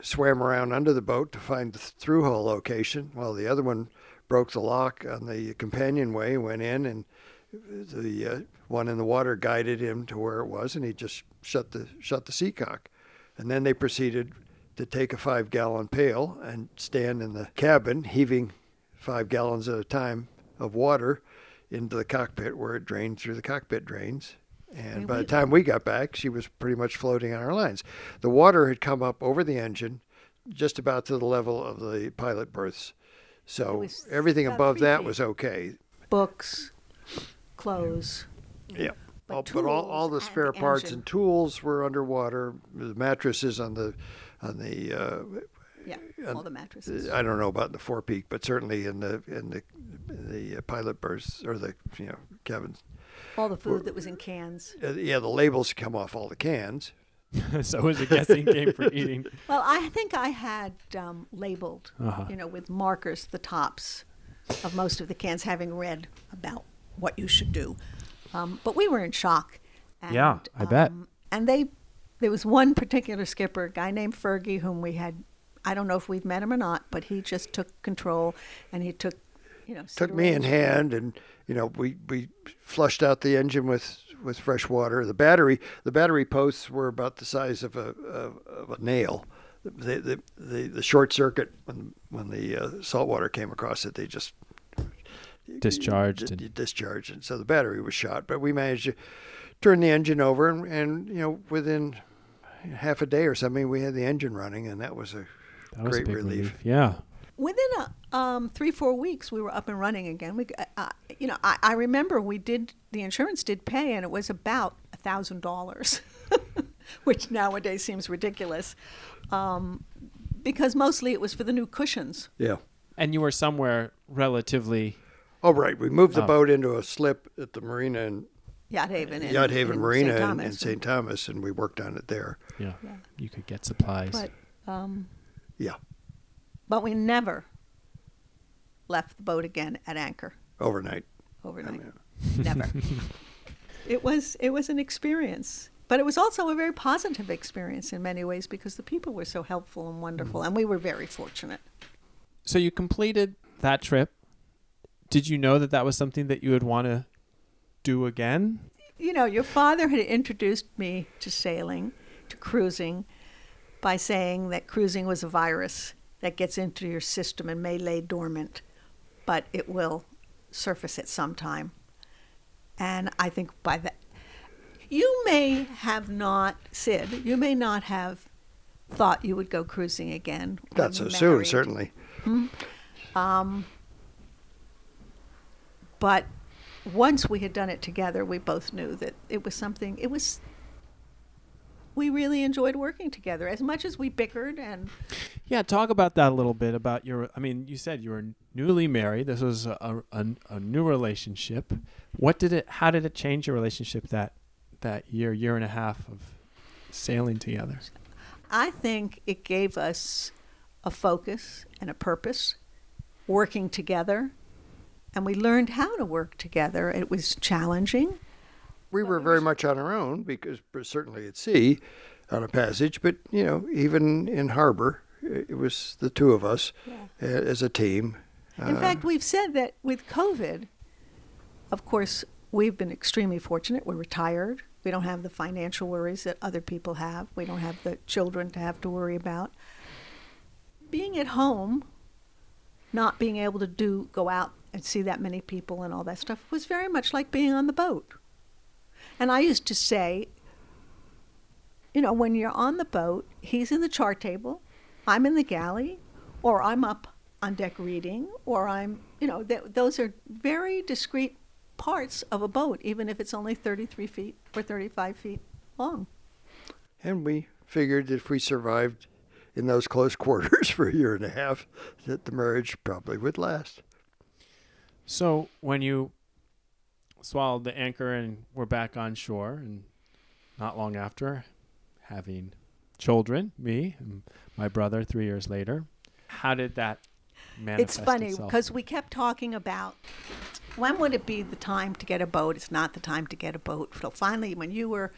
swam around under the boat to find the through hull location, while the other one broke the lock on the companionway, went in, and the uh, one in the water guided him to where it was, and he just shut the shut the seacock. And then they proceeded to take a five gallon pail and stand in the cabin, heaving five gallons at a time of water into the cockpit where it drained through the cockpit drains. And by the time we got back, she was pretty much floating on our lines. The water had come up over the engine, just about to the level of the pilot berths. So everything above three that was okay. Books, clothes. Yeah. But All, but all, all the spare parts engine. and tools were underwater. The mattresses on the on the uh, Yeah, all the mattresses. I don't know about the forepeak, but certainly in the in the the uh, pilot berths or the you know cabins. all the food that was in cans. Uh, yeah, the labels come off all the cans. so it was a guessing game for eating. Well, I think I had um, labeled, Uh-huh. you know, with markers the tops of most of the cans, having read about what you should do. Um, but we were in shock. And, Yeah, I bet. um, And they, there was one particular skipper, a guy named Fergie, whom we had. I don't know if we've met him or not, but he just took control, and he took, you know, Took me in hand, and you know we we flushed out the engine with with fresh water. The battery the battery posts were about the size of a of, of a nail. The, the the the short circuit when when the uh, salt water came across it, they just Discharged d- and- discharged, and so the battery was shot. But we managed to turn the engine over, and, and you know within half a day or something, we had the engine running, and that was a That was great a big relief. relief. Yeah. Within a, um, three, four weeks, we were up and running again. We, uh, uh, you know, I, I remember we did the insurance did pay, and it was about a thousand dollars, which nowadays seems ridiculous, um, because mostly it was for the new cushions. Yeah. And you were somewhere relatively. Oh, right. We moved the Oh. boat into a slip at the marina in Yacht Haven, in, Yacht Haven in Marina St. in, Thomas. in St. Thomas, and we worked on it there. Yeah. Yeah. You could get supplies. But, um, Yeah, but we never left the boat again at anchor overnight. overnight. mean- Never. it was it was an experience, but it was also a very positive experience in many ways because the people were so helpful and wonderful, mm. and we were very fortunate. so you completed that trip. Did you know that that was something that you would want to do again? You know, your father had introduced me to sailing, to cruising, by saying that cruising was a virus that gets into your system and may lay dormant, but it will surface at some time. And I think by that, you may have not, Sid, you may not have thought you would go cruising again. Not so soon, certainly. Um, but once we had done it together, we both knew that it was something. It was. We really enjoyed working together as much as we bickered and Yeah, talk about that a little bit about your. I mean, you said you were newly married. This was a, a, a new relationship. What did it? How did it change your relationship that that year, year and a half of sailing together? I think it gave us a focus and a purpose, working together, and we learned how to work together. It was challenging. We were very much on our own because certainly at sea on a passage, but you know, even in harbor, it was the two of us uh, as a team. In Uh, fact, we've said that with COVID, of course, we've been extremely fortunate. We're retired. We don't have the financial worries that other people have. We don't have the children to have to worry about. Being at home, not being able to do go out and see that many people and all that stuff was very much like being on the boat. And I used to say, you know, when you're on the boat, he's in the chart table, I'm in the galley, or I'm up on deck reading, or I'm, you know, th- those are very discrete parts of a boat, even if it's only 33 feet or 35 feet long. and we figured if we survived in those close quarters for a year and a half, that the marriage probably would last. So when you swallowed the anchor and were back on shore, and not long after, having children, me and my brother, three years later, how did that manifest it's funny because we kept talking about when would it be the time to get a boat? It's not the time to get a boat. So finally, when you were,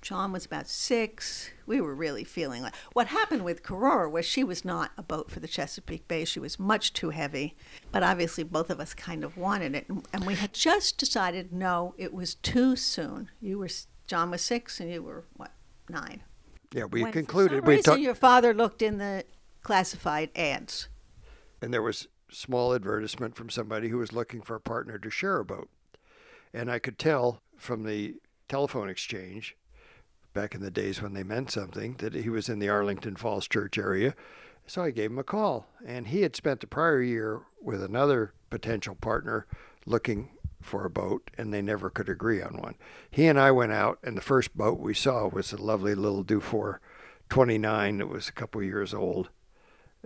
John was about six, we were really feeling like what happened with Korora was she was not a boat for the Chesapeake Bay. She was much too heavy, but obviously both of us kind of wanted it, and, and we had just decided no, it was too soon. You were John was six, and you were what nine. Yeah, we When concluded For some we reason, talked, your father looked in the classified ads. and there was small advertisement from somebody who was looking for a partner to share a boat. And I could tell from the telephone exchange back in the days when they meant something that he was in the Arlington Falls Church area. So I gave him a call. And he had spent the prior year with another potential partner looking for a boat, and they never could agree on one. He and I went out, and the first boat we saw was a lovely little Dufour 29 that was a couple years old.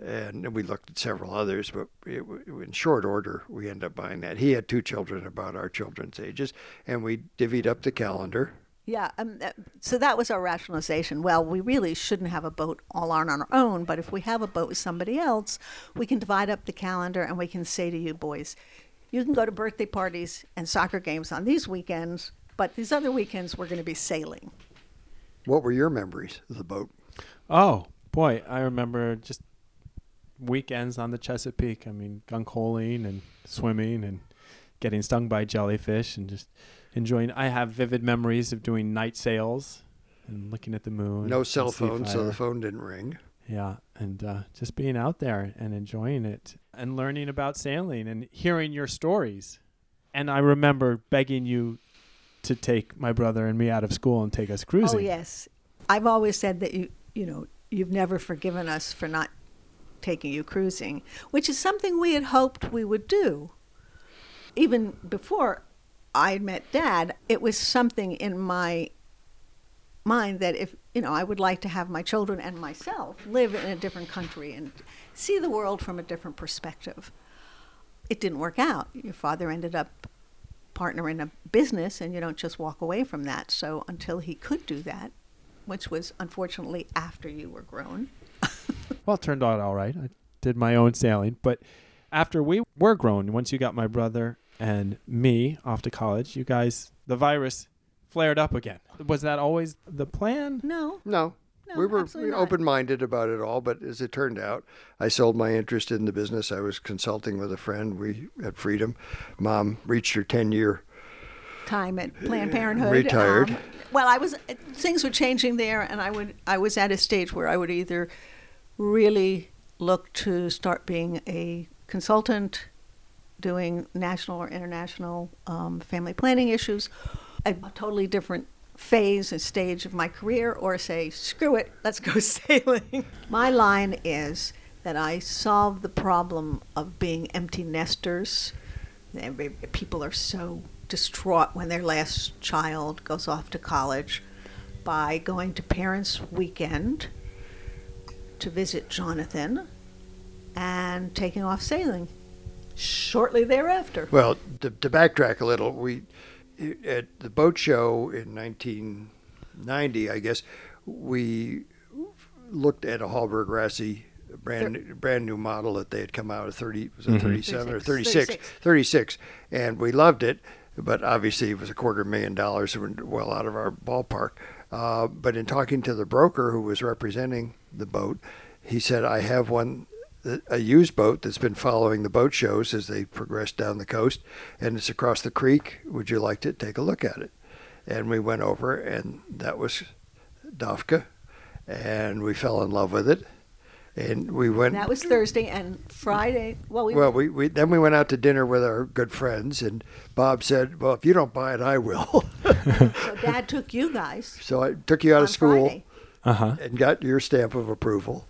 and we looked at several others, but it, in short order, we ended up buying that. He had two children about our children's ages, and we divvied up the calendar. Yeah, um, uh, so that was our rationalization. Well, we really shouldn't have a boat all on our own, but if we have a boat with somebody else, we can divide up the calendar and we can say to you boys, you can go to birthday parties and soccer games on these weekends, but these other weekends we're going to be sailing. What were your memories of the boat? Oh boy, I remember just weekends on the Chesapeake. I mean, gunkholing and swimming and getting stung by jellyfish and just enjoying. I have vivid memories of doing night sails and looking at the moon. No cell phone, so the phone didn't ring. Yeah, and uh, just being out there and enjoying it and learning about sailing and hearing your stories. And I remember begging you to take my brother and me out of school and take us cruising. Oh yes, I've always said that you you know you've never forgiven us for not taking you cruising, which is something we had hoped we would do. Even before I met Dad, it was something in my mind that if you know I would like to have my children and myself live in a different country and see the world from a different perspective. It didn't work out. Your father ended up partner in a business and you don't just walk away from that. So until he could do that, which was unfortunately after you were grown. Well, it turned out all right. I did my own sailing, but after we were grown, once you got my brother and me off to college, you guys, the virus flared up again. Was that always the plan? No, No. No, we were absolutely not. open minded about it all, but as it turned out, I sold my interest in the business. I was consulting with a friend. We at freedom. Mom reached her 10 year time at Planned Parenthood. Retired. um, well, I was things were changing there, and I would I was at a stage where I would either really look to start being a consultant, doing national or international um, family planning issues, a totally different phase and stage of my career, or say screw it, let's go sailing. my line is that I solve the problem of being empty nesters. People are so distraught when their last child goes off to college by going to Parents' Weekend to visit Jonathan and taking off sailing shortly thereafter. Well, to, to backtrack a little, we at the boat show in 1990, I guess, we looked at a Hallberg-Rassy brand brand new model that they had come out of 30 was it 37 or 36, 36. 36 and we loved it but obviously it was a quarter million dollars and well out of our ballpark. Uh, but in talking to the broker who was representing the boat he said i have one a used boat that's been following the boat shows as they progress down the coast, and it's across the creek. Would you like to take a look at it? And we went over, and that was Dafka, and we fell in love with it. And we went. That was Thursday and Friday. Well, we well, we, we then we went out to dinner with our good friends, and Bob said, "Well, if you don't buy it, I will." so Dad took you guys so I took you out of school Uh huh. and got your stamp of approval,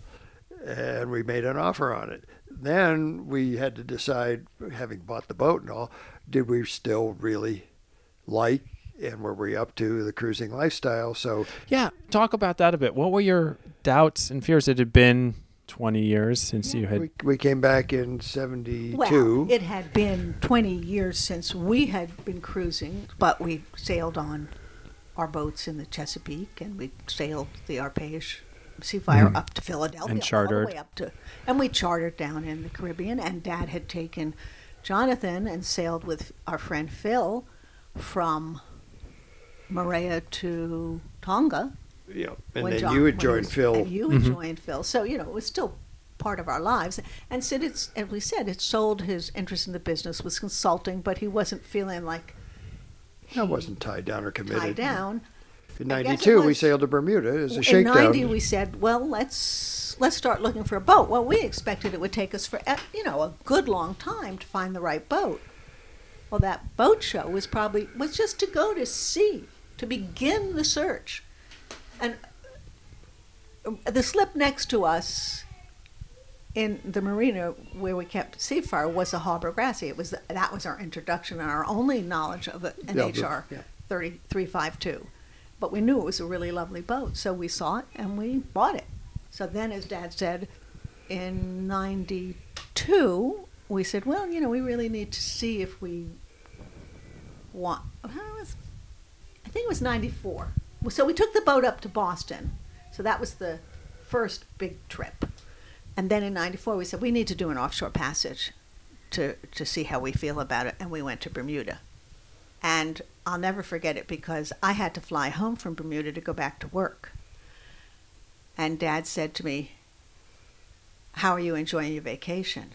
and we made an offer on it. Then we had to decide, having bought the boat and all, did we still really like and were we up to the cruising lifestyle? So Yeah, talk about that a bit. What were your doubts and fears? It had been 20 years since you had. we, we came back in '72. Well, it had been 20 years since we had been cruising, but we sailed on our boats in the Chesapeake and we sailed the Arpege Seafire Mhm. up to Philadelphia. And All chartered. the way up to, and we chartered down in the Caribbean. And Dad had taken Jonathan and sailed with our friend Phil from Maria to Tonga. yeah, and then John- you when had joined was- Phil. And you had Mhm. joined Phil. So, you know, it was still part of our lives. And Sid, it's, as we said, it sold his interest in the business, was consulting, but he wasn't feeling like I wasn't tied down or committed. tied down. In I '92, we sailed to Bermuda as a In shakedown. 90, we said, well, let's let's start looking for a boat. Well, we expected it would take us for, eh, you know, a good long time to find the right boat. Well, that boat show was probably, was just to go to sea, to begin the search. And uh, the slip next to us in the marina where we kept Seafire was a Hallberg-Rassy. It was that was our introduction and our only knowledge of an Yeah, HR yeah. 3352. But we knew it was a really lovely boat, so we saw it and we bought it. So then, as Dad said, in 92, we said, well, you know, we really need to see if we want. Uh, how was, I think it was 94. So we took the boat up to Boston. So that was the first big trip. And then in 94, we said, we need to do an offshore passage to, to see how we feel about it. And we went to Bermuda. And I'll never forget it because I had to fly home from Bermuda to go back to work. And dad said to me, How are you enjoying your vacation?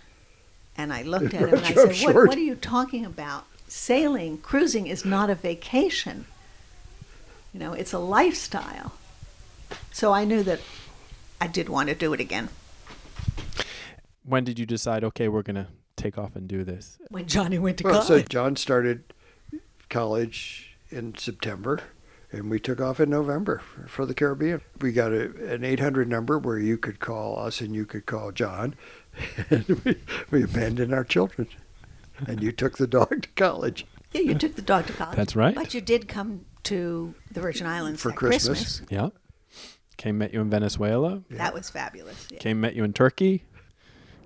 And I looked at him and I said, what, what are you talking about? Sailing, cruising is not a vacation. You know, it's a lifestyle. So I knew that I did want to do it again. When did you decide? Okay, we're gonna take off and do this. When Johnny went to Well, so. John started college in September, and we took off in November for, for the Caribbean. We got a, an 800 number where you could call us and you could call John, and we, we abandoned our children. And you took the dog to college. yeah, you took the dog to college. That's right. But you did come to the Virgin Islands For at Christmas. Yeah. Came met you in Venezuela. That was fabulous. Yeah. Came met you in Turkey.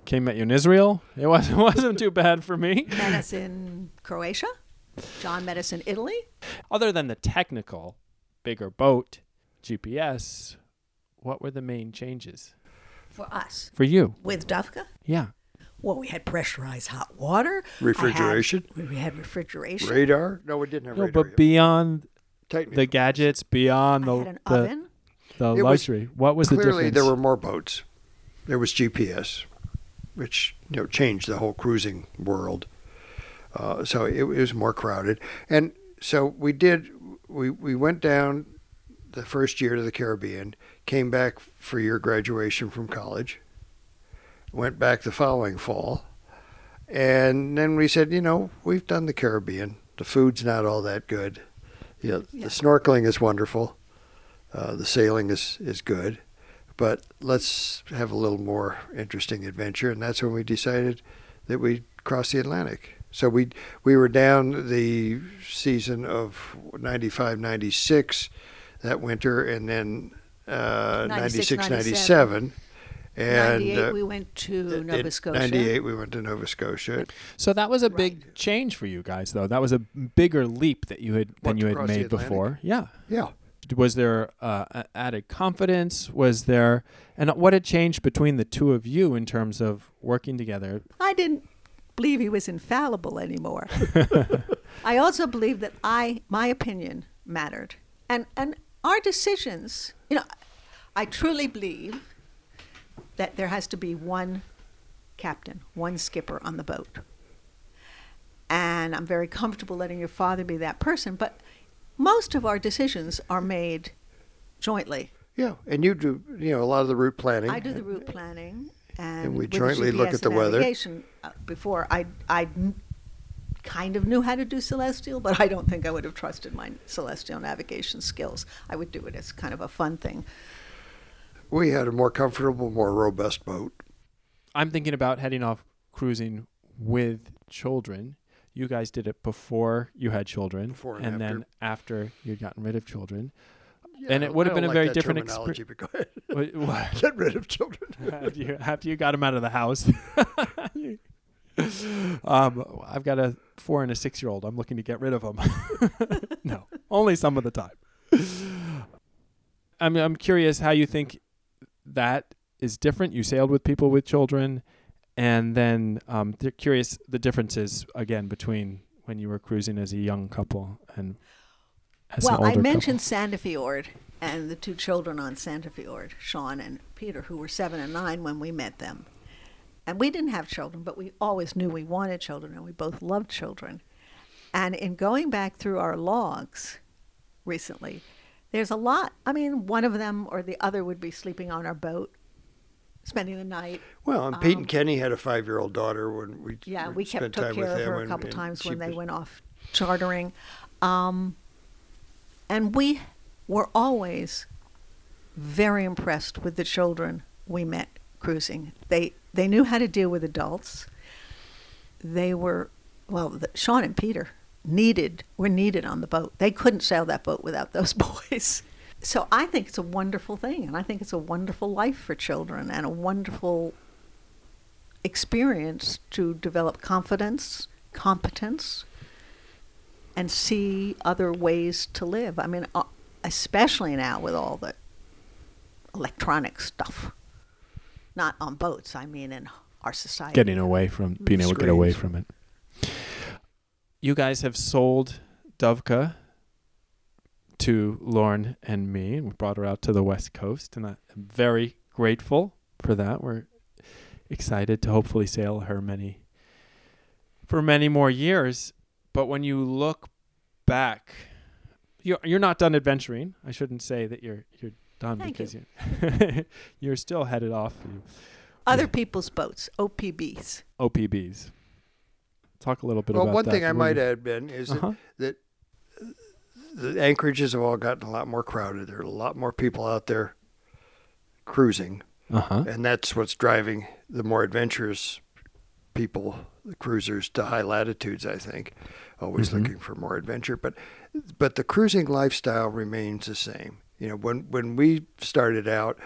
Came met you in Israel. It wasn't wasn't too bad for me. met us in Croatia. John Medicine, Italy. Other than the technical, bigger boat, GPS, what were the main changes For us. for you? With Dufka? Yeah. Well, we had pressurized hot water. I had- Refrigeration? we had refrigeration. Radar? No, we didn't have No, radar. but beyond Tighten the gadgets, beyond I the had an the, oven. the It was- luxury, what was the Clearly, difference? there were more boats. There was GPS, which you know changed the whole cruising world. Uh, so it, it was more crowded, and so we did. We we went down the first year to the Caribbean, came back for your graduation from college, went back the following fall, and then we said, you know, we've done the Caribbean. The food's not all that good. You know, Yeah. the snorkeling is wonderful. Uh, the sailing is, is good, but let's have a little more interesting adventure. And that's when we decided that we'd cross the Atlantic. So we we were down the season of 95, 96 that winter, and then uh, 96, 96, 97. And 98, uh, we went to in Nova Scotia. 98, we went to Nova Scotia. so that was a big change for you guys, though. That was a bigger leap that you had What, than you had made before. Yeah. Yeah. Was there uh, added confidence? Was there, and what had changed between the two of you in terms of working together? I didn't believe he was infallible anymore. I also believed that I my opinion mattered. And and our decisions, you know, I truly believe that there has to be one captain, one skipper on the boat. And I'm very comfortable letting your father be that person, but most of our decisions are made jointly. Yeah, and you do, you know, a lot of the route planning. I do the route planning, and, we jointly look at the weather. navigation, uh, before I, I n- kind of knew how to do celestial, but I don't think I would have trusted my celestial navigation skills. I would do it as kind of a fun thing. We had a more comfortable, more robust boat. I'm thinking about heading off cruising with children. You guys did it before you had children, Before and then after you'd gotten rid of children. Yeah, And it would have been a very like that different experience. but go ahead. What- what- Get rid of children. after, you, after you got them out of the house. um, I've got a four and a six year old. I'm looking to get rid of them. no, only some of the time. I'm I'm curious how you think that is different. You sailed with people with children, and then um, curious the differences again between when you were cruising as a young couple and as well, an older I mentioned couple. Sandefjord and the two children on Sandefjord, Sean and Peter, who were seven and nine when we met them. And we didn't have children, but we always knew we wanted children, and we both loved children. And in going back through our logs recently, there's a lot. I mean, one of them or the other would be sleeping on our boat, spending the night. Well, and Pete Um, and Kenny had a five-year-old daughter when we Yeah, we kept took care of her a couple and times she when they was- went off chartering, um, and we were always very impressed with the children we met cruising. They they knew how to deal with adults. They were well, the, Sean and Peter needed were needed on the boat. They couldn't sail that boat without those boys. So I think it's a wonderful thing, and I think it's a wonderful life for children and a wonderful experience to develop confidence, competence, and see other ways to live. I mean, uh, especially now with all the electronic stuff. Not on boats, I mean in our society. Getting away from being able to get away from it. You guys have sold Dovka to Lauren and me. We brought her out to the West Coast, and I'm very grateful for that. We're excited to hopefully sail her many for many more years. But when you look back, you're you're not done adventuring. I shouldn't say that you're you're done Thank because you. are you're still headed off to Other Yeah. people's boats, OPBs. OPBs. Talk a little bit about that. Well, about one that. thing I What might you- add, Ben, is that Uh-huh. that the anchorages have all gotten a lot more crowded. There are a lot more people out there cruising, Uh-huh. and that's what's driving the more adventurous people, the cruisers, to high latitudes. I think, always Mhm. looking for more adventure, but but the cruising lifestyle remains the same. You know, when when we started out,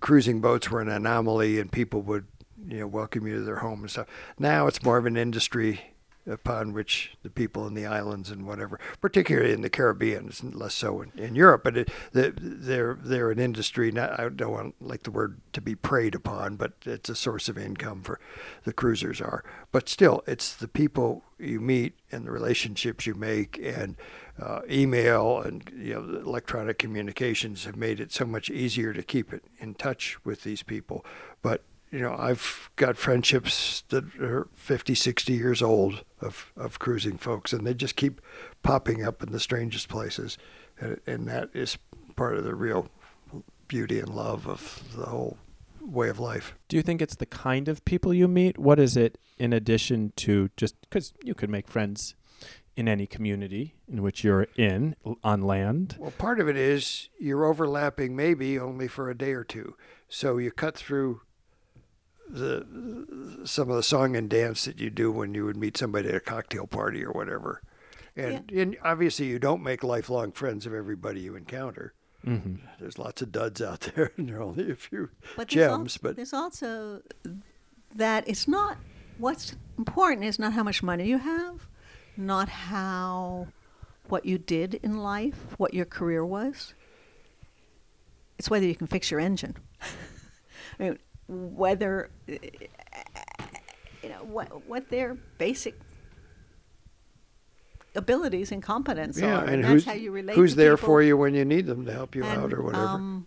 cruising boats were an anomaly, and people would you know welcome you to their home and stuff. Now it's more of an industry upon which the people in the islands and whatever, particularly in the Caribbean, it's less so in, in Europe, but it, they're they're an industry. Not I don't want like the word to be preyed upon, but it's a source of income for the cruisers are. But still, it's the people you meet and the relationships you make, and uh, email and you know electronic communications have made it so much easier to keep it in touch with these people. But you know, I've got friendships that are 50, 60 years old of, of cruising folks, and they just keep popping up in the strangest places. And, and that is part of the real beauty and love of the whole way of life. Do you think it's the kind of people you meet? What is it in addition to just because you could make friends in any community in which you're in on land? Well, part of it is you're overlapping maybe only for a day or two. So you cut through the some of the song and dance that you do when you would meet somebody at a cocktail party or whatever. And, and obviously you don't make lifelong friends of everybody you encounter. Mm-hmm. There's lots of duds out there and there are only a few But there's al- gems, but there's also that it's not what's important is not how much money you have, not how what you did in life, what your career was. It's whether you can fix your engine. I mean, whether you know what what their basic abilities and competence yeah, are. and that's who's how you relate. who's there people. for you when you need them to help you out or whatever. um,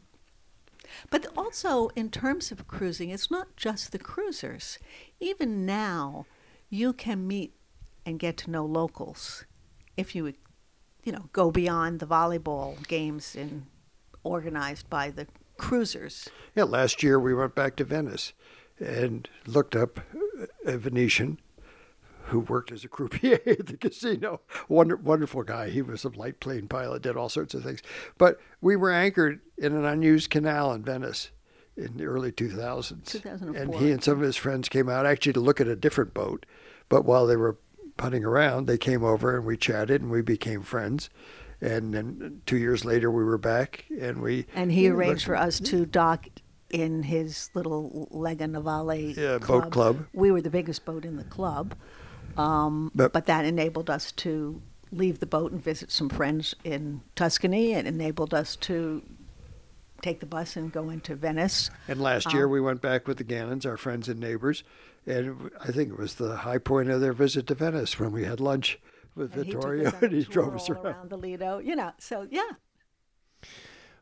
but also, in terms of cruising, it's not just the cruisers. Even now, you can meet and get to know locals if you, you know, go beyond the volleyball games in, organized by the cruisers. Yeah, last year we went back to Venice and looked up a Venetian who worked as a croupier at the casino. Wonder, wonderful guy. He was a light plane pilot, did all sorts of things. But we were anchored in an unused canal in Venice in the early 2000s. 2004. And he and some of his friends came out actually to look at a different boat. But while they were putting around, they came over and we chatted and we became friends. And then two years later, we were back and we. And he arranged for us to dock in his little Lega Navale Yeah, club. boat club. We were the biggest boat in the club, um, But- but, that enabled us to leave the boat and visit some friends in Tuscany, and enabled us to take the bus and go into Venice. And last year Um, we went back with the Gannons, our friends and neighbors, and I think it was the high point of their visit to Venice when we had lunch with And he took Vittorio us and he drove us around. around the Lido. You know, so yeah.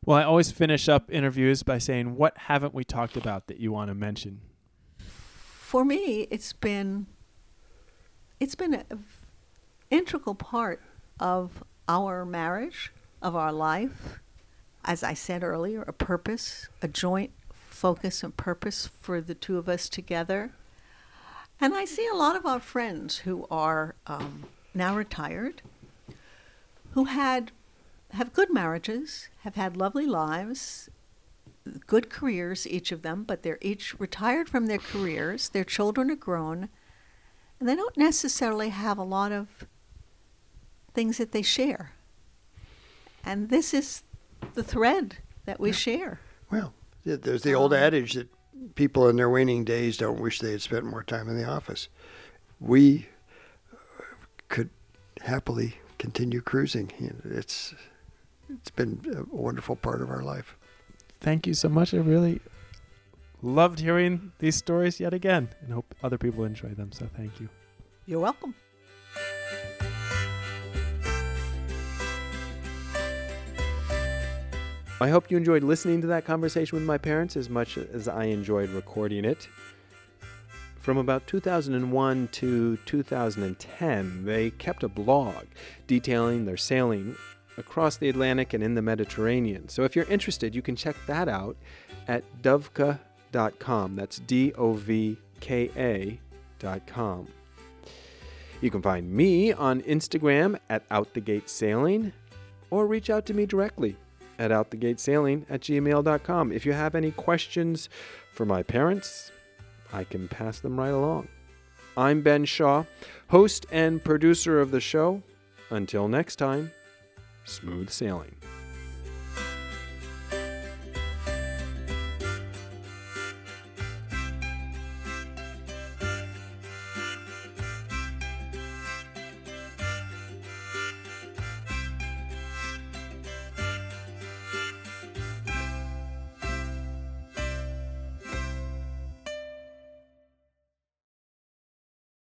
Well, I always finish up interviews by saying, "What haven't we talked about that you want to mention?" for me, it's been it's been an integral part of our marriage, of our life. As I said earlier, a purpose, a joint focus and purpose for the two of us together. And I see a lot of our friends who are um, now retired, who had have good marriages, have had lovely lives, good careers, each of them, but they're each retired from their careers. Their children are grown, and they don't necessarily have a lot of things that they share. And this is the thread that we share. Well, there's the old Um, adage that people in their waning days don't wish they had spent more time in the office. We happily continue cruising. It's it's been a wonderful part of our life. Thank you so much. I really loved hearing these stories yet again and hope other people enjoy them. So thank you. You're welcome. I hope you enjoyed listening to that conversation with my parents as much as I enjoyed recording it. From about 2001 to 2010, they kept a blog detailing their sailing across the Atlantic and in the Mediterranean. So if you're interested, you can check that out at dovka.com. That's D O V K A.com. You can find me on Instagram at OutTheGateSailing or reach out to me directly at outthegatesailing at gmail.com. If you have any questions for my parents, I can pass them right along. I'm Ben Shaw, host and producer of the show. Until next time, smooth sailing.